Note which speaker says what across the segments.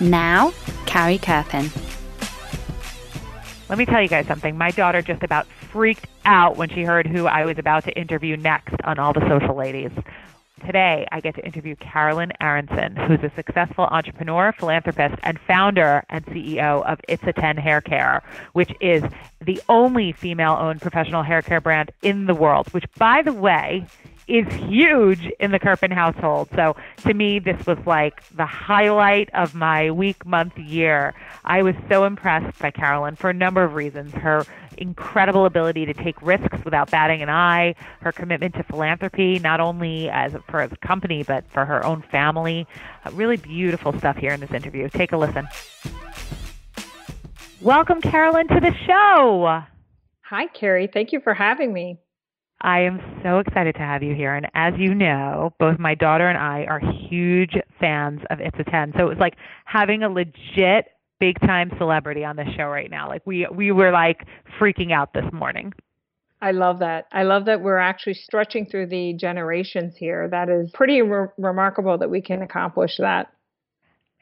Speaker 1: Now, Carrie Kerpen.
Speaker 2: Let me tell you guys something. My daughter just about freaked out when she heard who I was about to interview next on All the Social Ladies. Today, I get to interview Carolyn Aronson, who's a successful entrepreneur, philanthropist, and founder and CEO of It's a 10 Hair Care, which is the only female owned professional hair care brand in the world, which, by the way, is huge in the Kerpen household. So to me, this was like the highlight of my week, month, year. I was so impressed by Carolyn for a number of reasons. Her incredible ability to take risks without batting an eye, her commitment to philanthropy, not only as for a company, but for her own family. Uh, really beautiful stuff here in this interview. Take a listen. Welcome, Carolyn, to the show.
Speaker 3: Hi, Carrie. Thank you for having me.
Speaker 2: I am so excited to have you here. And as you know, both my daughter and I are huge fans of It's a 10. So it was like having a legit big time celebrity on the show right now. Like we we were like freaking out this morning.
Speaker 3: I love that. I love that we're actually stretching through the generations here. That is pretty re- remarkable that we can accomplish that.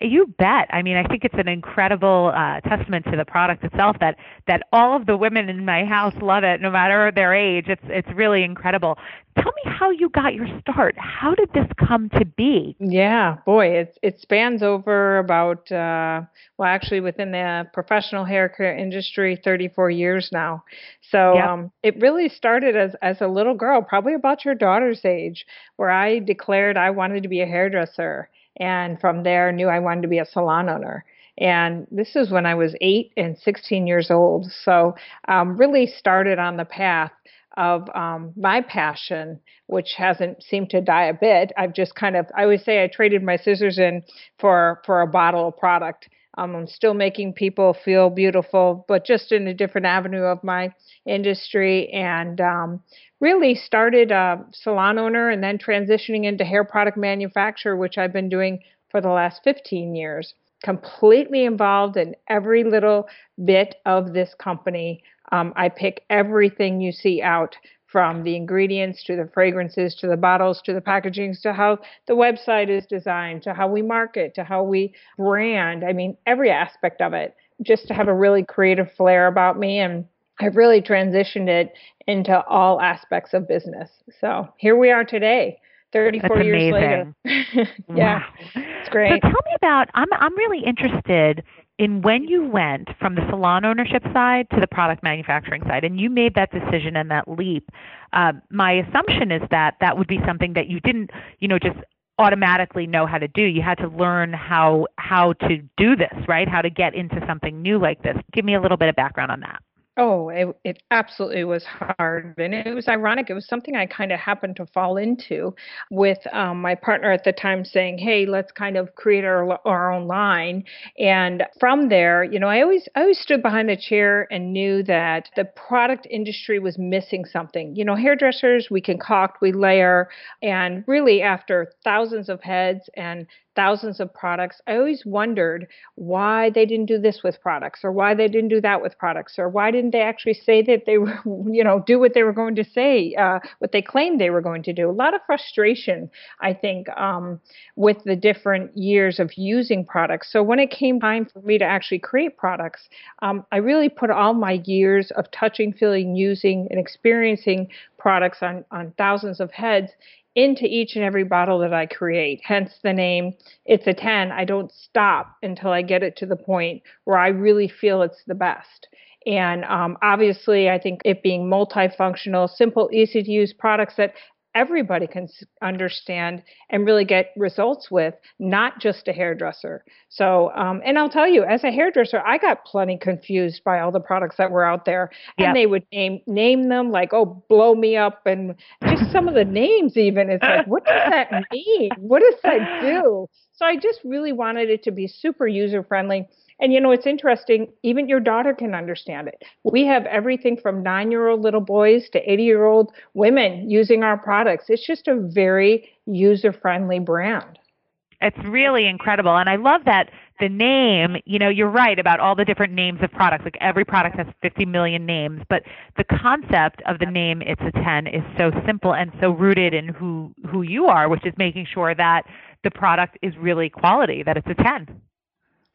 Speaker 2: You bet. I mean, I think it's an incredible uh, testament to the product itself that that all of the women in my house love it, no matter their age. It's it's really incredible. Tell me how you got your start. How did this come to be?
Speaker 3: Yeah, boy, it it spans over about uh, well, actually within the professional hair care industry, 34 years now. So
Speaker 2: Yep.
Speaker 3: um, it really started as as a little girl, probably about your daughter's age, where I declared I wanted to be a hairdresser, and from there knew I wanted to be a salon owner. And this is when I was eight and 16 years old. So um, really started on the path of um, my passion, which hasn't seemed to die a bit. I've just kind of I always say I traded my scissors in for for a bottle of product. Um, I'm still making people feel beautiful, but just in a different avenue of my industry, and um, really started a salon owner and then transitioning into hair product manufacturer, which I've been doing for the last 15 years. Completely involved in every little bit of this company. Um, I pick everything you see out from the ingredients to the fragrances to the bottles to the packaging to how the website is designed to how we market to how we brand. I mean, every aspect of it just to have a really creative flair about me and I've really transitioned it into all aspects of business. So here we are today, 34
Speaker 2: That's
Speaker 3: years later. yeah,
Speaker 2: Wow.
Speaker 3: it's great.
Speaker 2: So tell me about I'm I'm really interested in when you went from the salon ownership side to the product manufacturing side and you made that decision and that leap. Um, my assumption is that that would be something that you didn't, you know, just automatically know how to do. You had to learn how how to do this, right? How to get into something new like this. Give me a little bit of background on that.
Speaker 3: Oh, it, it absolutely was hard. And it was ironic. It was something I kind of happened to fall into with um, my partner at the time saying, hey, let's kind of create our, our own line. And from there, you know, I always, I always stood behind the chair and knew that the product industry was missing something. You know, hairdressers, we concoct, we layer. And really, after thousands of heads and thousands of products. I always wondered why they didn't do this with products or why they didn't do that with products or why didn't they actually say that they were, you know, do what they were going to say, uh, what they claimed they were going to do. A lot of frustration, I think, um, with the different years of using products. So when it came time for me to actually create products, um, I really put all my years of touching, feeling, using, and experiencing products on, on thousands of heads into each and every bottle that I create. Hence the name It's a 10. I don't stop until I get it to the point where I really feel it's the best. And um, obviously, I think it being multifunctional, simple, easy to use products that everybody can understand and really get results with, not just a hairdresser. So, um, and I'll tell you, as a hairdresser, I got plenty confused by all the products that were out there, and yep. they would name name them like, "Oh, blow me up," and just some of the names. Even it's like, what does that mean? What does that do? So I just really wanted it to be super user friendly and you know, it's interesting, even your daughter can understand it. We have everything from nine year old little boys to 80 year old women using our products. It's just a very user friendly brand.
Speaker 2: It's really incredible. And I love that the name, you know, you're right about all the different names of products. Like every product has 50 million names, but the concept of the name It's a 10 is so simple and so rooted in who who you are, which is making sure that the product is really quality, that it's a 10.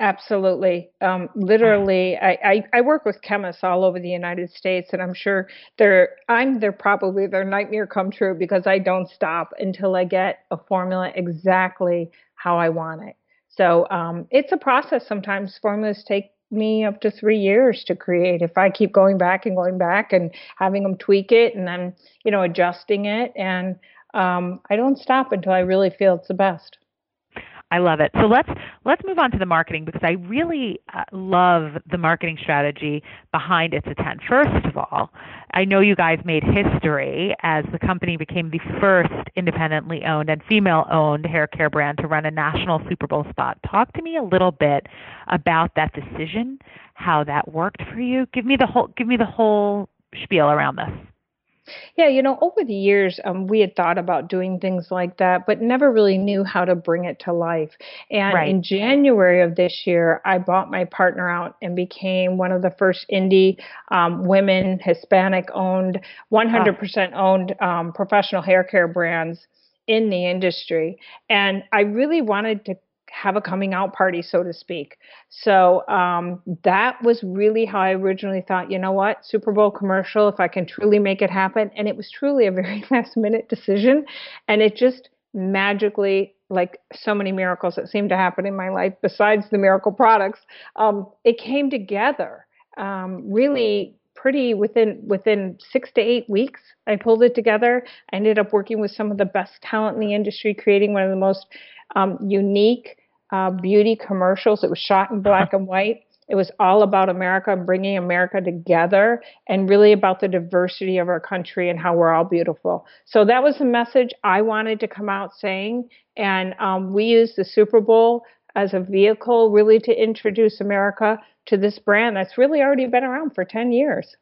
Speaker 3: Absolutely. Um, literally, I, I, I, work with chemists all over the United States, and I'm sure they're I'm they're probably their nightmare come true because I don't stop until I get a formula exactly how I want it. So um, it's a process. Sometimes formulas take me up to three years to create. If I keep going back and going back and having them tweak it and then you know adjusting it, and um, I don't stop until I really feel it's the best.
Speaker 2: I love it. So let's let's move on to the marketing because I really uh, love the marketing strategy behind It's a 10. First of all, I know you guys made history as the company became the first independently owned and female-owned hair care brand to run a national Super Bowl spot. Talk to me a little bit about that decision, how that worked for you. Give me the whole give me the whole spiel around this.
Speaker 3: Yeah, you know, over the years, um, we had thought about doing things like that, but never really knew how to bring it to life. And right. in January of this year, I bought my partner out and became one of the first indie um, women, Hispanic owned, 100% owned um, professional hair care brands in the industry. And I really wanted to have a coming out party, so to speak. So um, that was really how I originally thought, you know what, Super Bowl commercial, if I can truly make it happen. And it was truly a very last minute decision. And it just magically, like so many miracles that seem to happen in my life, besides the miracle products, um, it came together um, really pretty within within six to eight weeks i pulled it together i ended up working with some of the best talent in the industry creating one of the most um, unique uh, beauty commercials. It was shot in black and white. It was all about America and bringing America together and really about the diversity of our country and how we're all beautiful. So that was the message I wanted to come out saying. And um, we used the Super Bowl as a vehicle really to introduce America to this brand that's really already been around for 10 years.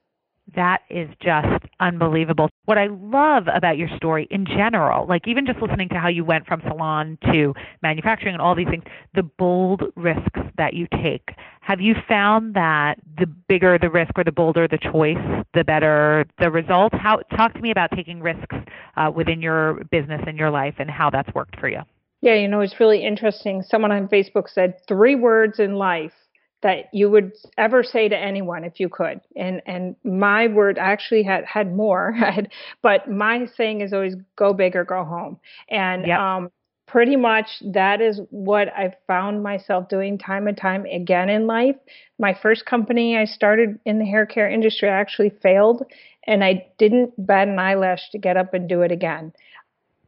Speaker 2: That is just unbelievable. What I love about your story in general, like even just listening to how you went from salon to manufacturing and all these things, the bold risks that you take. Have you found that the bigger the risk or the bolder the choice, the better the results? How talk to me about taking risks uh, within your business and your life and how that's worked for you.
Speaker 3: Yeah, you know, it's really interesting. Someone on Facebook said three words in life that you would ever say to anyone if you could. And and my word actually had had more, but my saying is always go big or go home. And yep. um, pretty much that is what I've found myself doing time and time again in life. My first company I started in the hair care industry actually failed, and I didn't bat an eyelash to get up and do it again.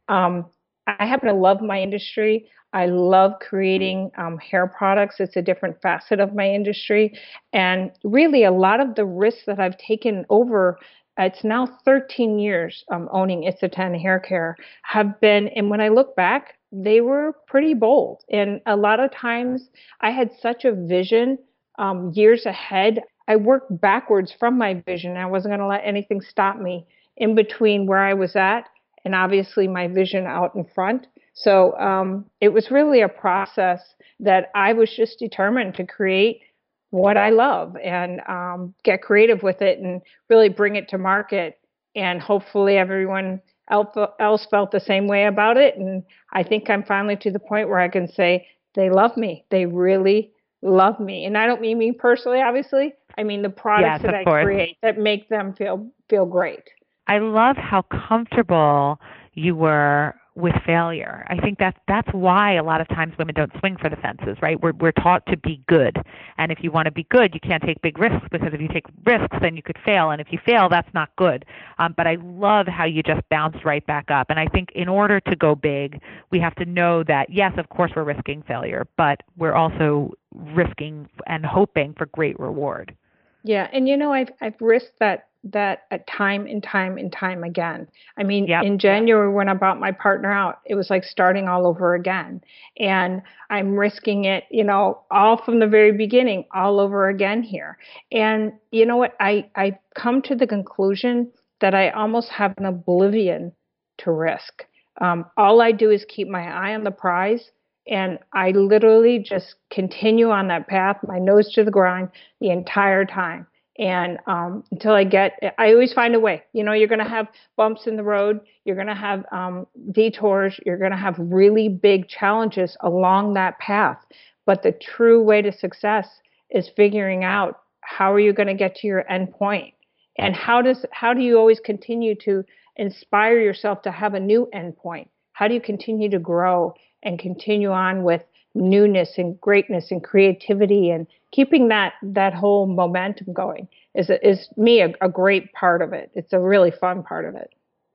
Speaker 3: Um, I happen to love my industry. I love creating um, hair products. It's a different facet of my industry. And really, a lot of the risks that I've taken over, it's now 13 years um, owning 10 Hair Care, have been, and when I look back, they were pretty bold. And a lot of times I had such a vision um, years ahead. I worked backwards from my vision. I wasn't going to let anything stop me in between where I was at and obviously my vision out in front. So um, it was really a process that I was just determined to create what I love and um, get creative with it and really bring it to market. And hopefully everyone else felt the same way about it. And I think I'm finally to the point where I can say they love me. They really love me. And I don't mean me personally, obviously. I mean the products yes, that I course. create that make them feel feel great.
Speaker 2: I love how comfortable you were with failure. I think that that's why a lot of times women don't swing for the fences, right? We're we're taught to be good. And if you want to be good, you can't take big risks because if you take risks then you could fail and if you fail that's not good. Um, but I love how you just bounced right back up. And I think in order to go big, we have to know that yes, of course we're risking failure, but we're also risking and hoping for great reward.
Speaker 3: Yeah, and you know I've I've risked that that at time and time and time again. I mean,
Speaker 2: Yep.
Speaker 3: in January when I bought my partner out, it was like starting all over again. And I'm risking it, you know, all from the very beginning, all over again here. And you know what? I I come to the conclusion that I almost have an oblivion to risk. Um, all I do is keep my eye on the prize, and I literally just continue on that path, my nose to the grind, the entire time and um, until I get, I always find a way. You know, you're going to have bumps in the road, you're going to have um, detours, you're going to have really big challenges along that path. But the true way to success is figuring out how are you going to get to your end point, and how does how do you always continue to inspire yourself to have a new end point? How do you continue to grow and continue on with newness and greatness and creativity and keeping that that whole momentum going is is me a, a great part of it. It's a really fun part of it.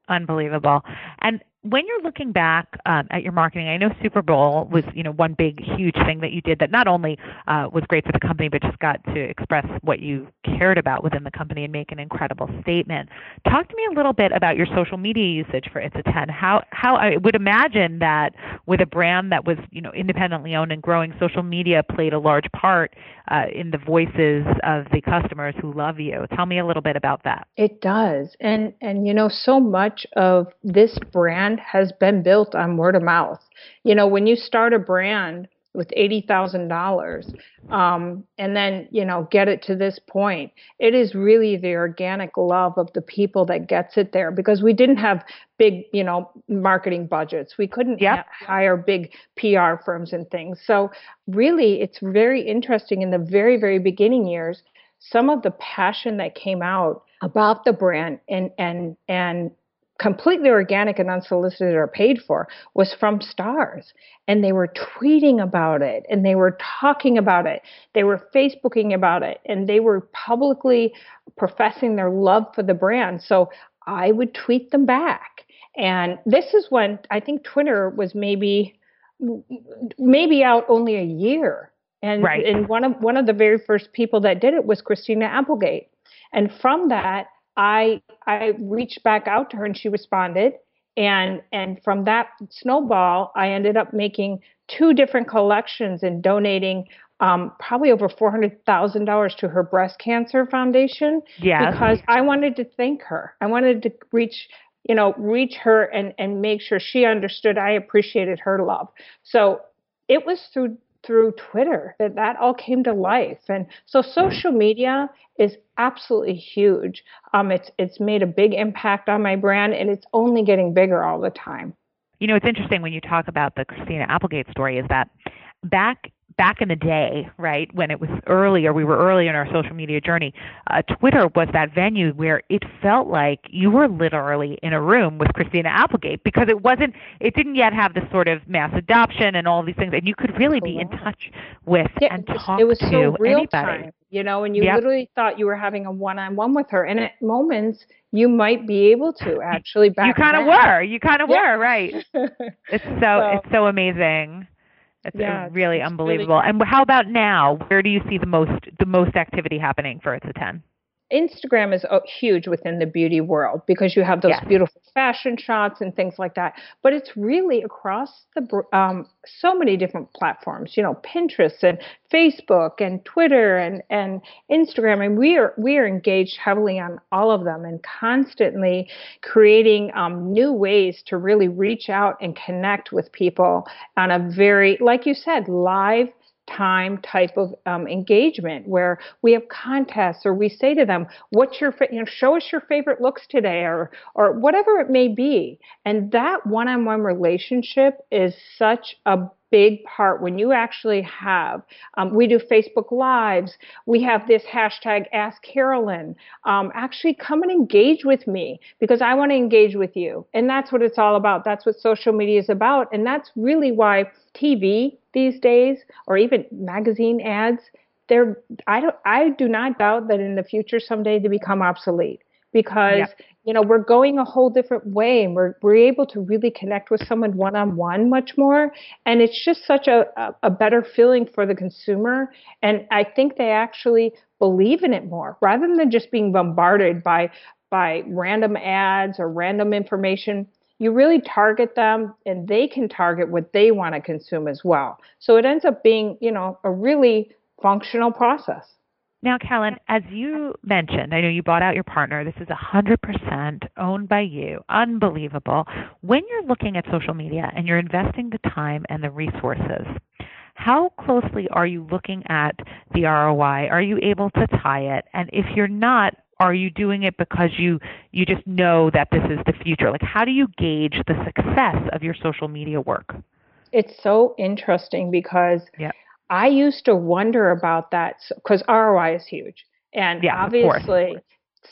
Speaker 2: Unbelievable. And when you're looking back um, at your marketing, I know Super Bowl was, you know, one big, huge thing that you did that not only uh, was great for the company, but just got to express what you cared about within the company and make an incredible statement. Talk to me a little bit about your social media usage for It's a Ten. How, how I would imagine that with a brand that was, you know, independently owned and growing, social media played a large part uh, in the voices of the customers who love you. Tell me a little bit about that.
Speaker 3: It does. And and you know so much of this brand has been built on word of mouth. You know, when you start a brand with $80,000 um, and then, you know, get it to this point, it is really the organic love of the people that gets it there because we didn't have big, you know, marketing budgets. We couldn't
Speaker 2: Yep.
Speaker 3: hire big PR firms and things. So, really, it's very interesting in the very, very beginning years, some of the passion that came out about the brand and and and completely organic and unsolicited or paid for was from stars and they were tweeting about it and they were talking about it. They were facebooking about it and they were publicly professing their love for the brand. So i would tweet them back. And this is when i think twitter was maybe maybe out only a year. And
Speaker 2: Right.
Speaker 3: and one of one of the very first people that did it was christina applegate. And from that I I reached back out to her and she responded and and from that snowball I ended up making two different collections and donating um, probably over four hundred thousand dollars to her breast cancer foundation
Speaker 2: Yes.
Speaker 3: because I wanted to thank her. I wanted to reach you know reach her and and make sure she understood I appreciated her love. So it was through through Twitter that that all came to life. And so social media is absolutely huge. Um, it's it's made a big impact on my brand, and it's only getting bigger all the time.
Speaker 2: You know, it's interesting when you talk about the Christina Applegate story is that back back in the day, right, when it was earlier, we were early in our social media journey, uh, Twitter was that venue where it felt like you were literally in a room with Christina Applegate because it wasn't, it didn't yet have this sort of mass adoption and all these things, and you could really be in touch with
Speaker 3: Yeah,
Speaker 2: and
Speaker 3: it was,
Speaker 2: talk
Speaker 3: it was
Speaker 2: to
Speaker 3: so real
Speaker 2: anybody.
Speaker 3: time, you know, and you
Speaker 2: Yep.
Speaker 3: literally thought you were having a one-on-one with her, and at moments you might be able to actually back.
Speaker 2: You kind of were, you kind of
Speaker 3: Yeah.
Speaker 2: were, right? It's so
Speaker 3: So-
Speaker 2: it's so amazing. It's
Speaker 3: Yeah,
Speaker 2: really
Speaker 3: it's really
Speaker 2: unbelievable. and how about now? Where do you see the most the most activity happening for It's a Ten?
Speaker 3: Instagram is uh, huge within the beauty world because you have those
Speaker 2: Yes.
Speaker 3: beautiful fashion shots and things like that. But it's really across the um, so many different platforms. You know, Pinterest and Facebook and Twitter and and Instagram, and we are we are engaged heavily on all of them and constantly creating um, new ways to really reach out and connect with people on a very, like you said, live time type of um, engagement where we have contests or we say to them what's your fa- you know show us your favorite looks today or or whatever it may be. And that one-on-one relationship is such a big part when you actually have um, we do facebook lives we have this hashtag ask carolyn um, actually come and engage with me because i want to engage with you. And that's what it's all about. That's what social media is about. And that's really why tv these days or even magazine ads they're i don't i do not doubt that in the future someday they become obsolete because yep. you know we're going a whole different way and we're we're able to really connect with someone one on one much more. And it's just such a, a, a better feeling for the consumer. And I think they actually believe in it more rather than just being bombarded by by random ads or random information you really target them and they can target what they want to consume as well so it ends up being you know a really functional process
Speaker 2: now, Carolyn, as you mentioned, I know you bought out your partner. This is 100% owned by you. Unbelievable. When you're looking at social media and you're investing the time and the resources, how closely are you looking at the ROI? Are you able to tie it? And if you're not, are you doing it because you you just know that this is the future? Like how do you gauge the success of your social media work?
Speaker 3: It's so interesting because
Speaker 2: yep.
Speaker 3: I used to wonder about that because ROI is huge. And
Speaker 2: yeah,
Speaker 3: obviously,
Speaker 2: of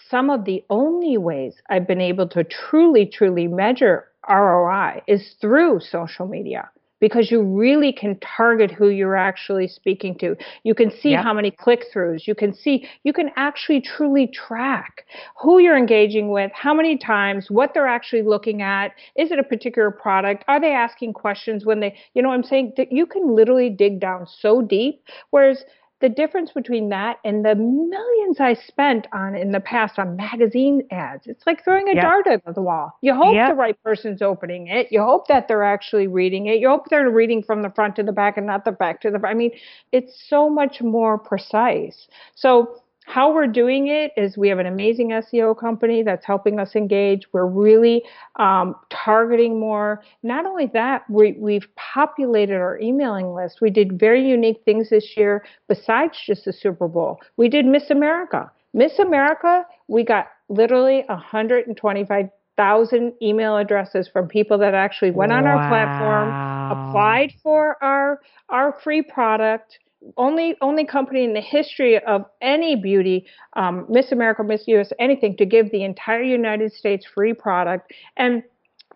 Speaker 3: some of the only ways I've been able to truly, truly measure ROI is through social media because you really can target who you're actually speaking to. You can see how many click throughs. You can see, you can actually truly track who you're engaging with, how many times, what they're actually looking at. Is it a particular product? Are they asking questions when they, you know I'm saying? That you can literally dig down so deep. Whereas the difference between that and the millions I spent on in the past on magazine ads, it's like throwing a yep. dart at the wall. You hope yep. the right person's opening it. You hope that they're actually reading it. You hope they're reading from the front to the back and not the back to the. I mean, it's so much more precise. So how we're doing it is we have an amazing SEO company that's helping us engage. We're really um, targeting more. Not only that, we, we've populated our emailing list. We did very unique things this year besides just the Super Bowl. We did Miss America. Miss America, we got literally 125,000 email addresses from people that actually went on
Speaker 2: wow.
Speaker 3: our platform, applied for our our free product only only company in the history of any beauty, um, Miss America, Miss US, anything to give the entire United States free product, and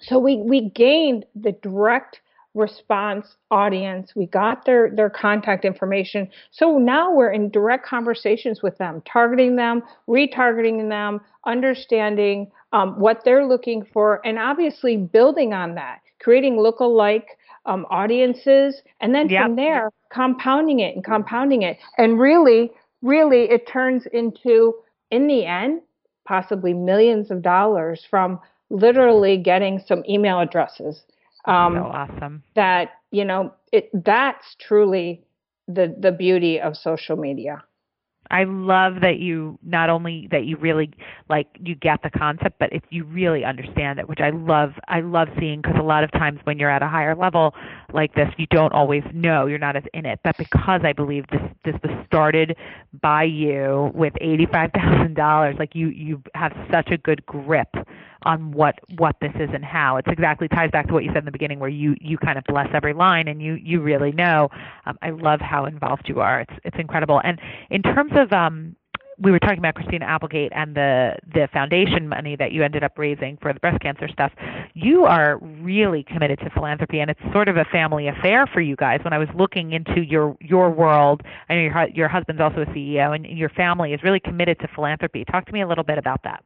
Speaker 3: so we we gained the direct response audience. We got their their contact information. So now we're in direct conversations with them, targeting them, retargeting them, understanding um, what they're looking for, and obviously building on that, creating look-alike um, audiences, and then yep. from there compounding it and compounding it, and really, really, it turns into in the end possibly millions of dollars from literally getting some email addresses.
Speaker 2: Um, so awesome.
Speaker 3: That you know, it that's truly the the beauty of social media.
Speaker 2: I love that you not only that you really like you get the concept, but if you really understand it, which I love. I love seeing because a lot of times when you're at a higher level like this, you don't always know. You're not as in it. But because I believe this this was started by you with eighty five thousand dollars, like you you have such a good grip on what what this is and how. It's exactly ties back to what you said in the beginning, where you you kind of bless every line and you you really know. Um, I love how involved you are. It's it's incredible. And in terms of um, we were talking about Christina Applegate and the the foundation money that you ended up raising for the breast cancer stuff. You are really committed to philanthropy, and it's sort of a family affair for you guys. When I was looking into your your world, I know your your husband's also a CEO, and your family is really committed to philanthropy. Talk to me a little bit about that.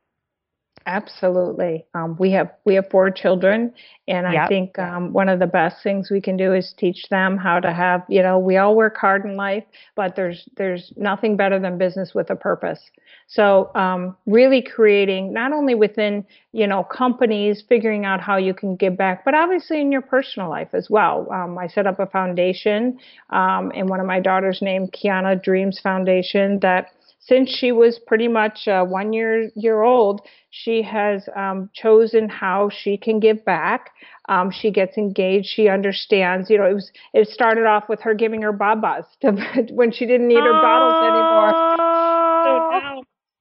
Speaker 3: Absolutely. Um, we have we have four children, and yep. I think um, one of the best things we can do is teach them how to have. You know, we all work hard in life, but there's there's nothing better than business with a purpose. So, um, really creating not only within you know companies, figuring out how you can give back, but obviously in your personal life as well. Um, I set up a foundation, um, and one of my daughters named Kiana Dreams Foundation that since she was pretty much uh, one year year old, she has um, chosen how she can give back Um, she gets engaged. She understands. You know, it was it started off with her giving her babas to when she didn't need her bottles anymore.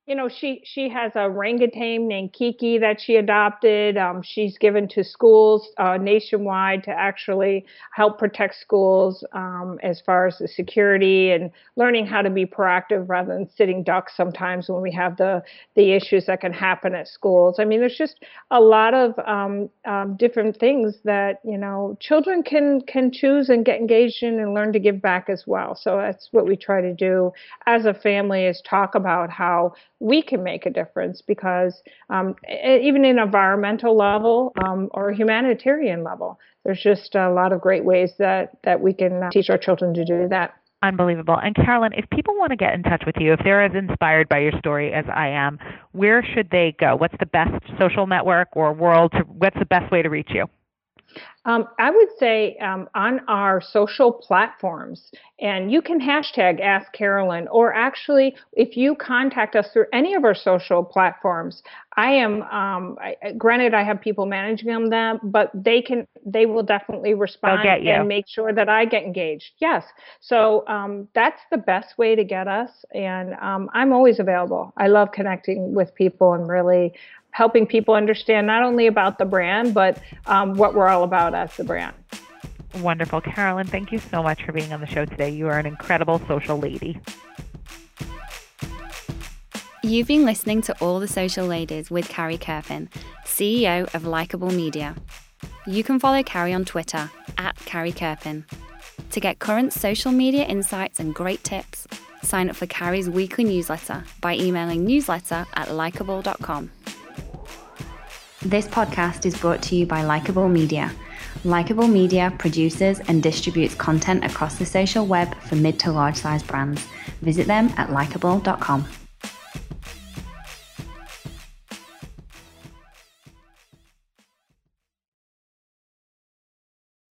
Speaker 3: You know, she she has a orangutan named Kiki that she adopted. Um, she's given to schools uh, nationwide to actually help protect schools um, as far as the security and learning how to be proactive rather than sitting ducks. Sometimes when we have the the issues that can happen at schools. I mean, there's just a lot of um, um different things that you know children can can choose and get engaged in and learn to give back as well. So that's what we try to do as a family is talk about how we can make a difference because um, even in environmental level um, or humanitarian level, there's just a lot of great ways that, that we can uh, teach our children to do that.
Speaker 2: Unbelievable. And Carolyn, if people want to get in touch with you, if they're as inspired by your story as I am, where should they go? What's the best social network or world? To, what's the best way to reach you?
Speaker 3: Um, I would say um, on our social platforms, and you can hashtag Ask Carolyn, or actually, if you contact us through any of our social platforms, I am. Um, I, granted, I have people managing them, them, but they can. They will definitely respond and make sure that I get engaged. Yes, so um, that's the best way to get us, and um, I'm always available. I love connecting with people and really helping people understand not only about the brand, but um, what we're all about as the brand.
Speaker 2: Wonderful. Carolyn, thank you so much for being on the show today. You are an incredible social lady.
Speaker 1: You've been listening to All the Social Ladies with Carrie Kerpen, CEO of Likeable Media. You can follow Carrie on Twitter at Carrie Kerpen. To get current social media insights and great tips, sign up for Carrie's weekly newsletter by emailing newsletter at likeable.com. This podcast is brought to you by Likeable Media. Likeable Media produces and distributes content across the social web for mid to large size brands. Visit them at likeable.com.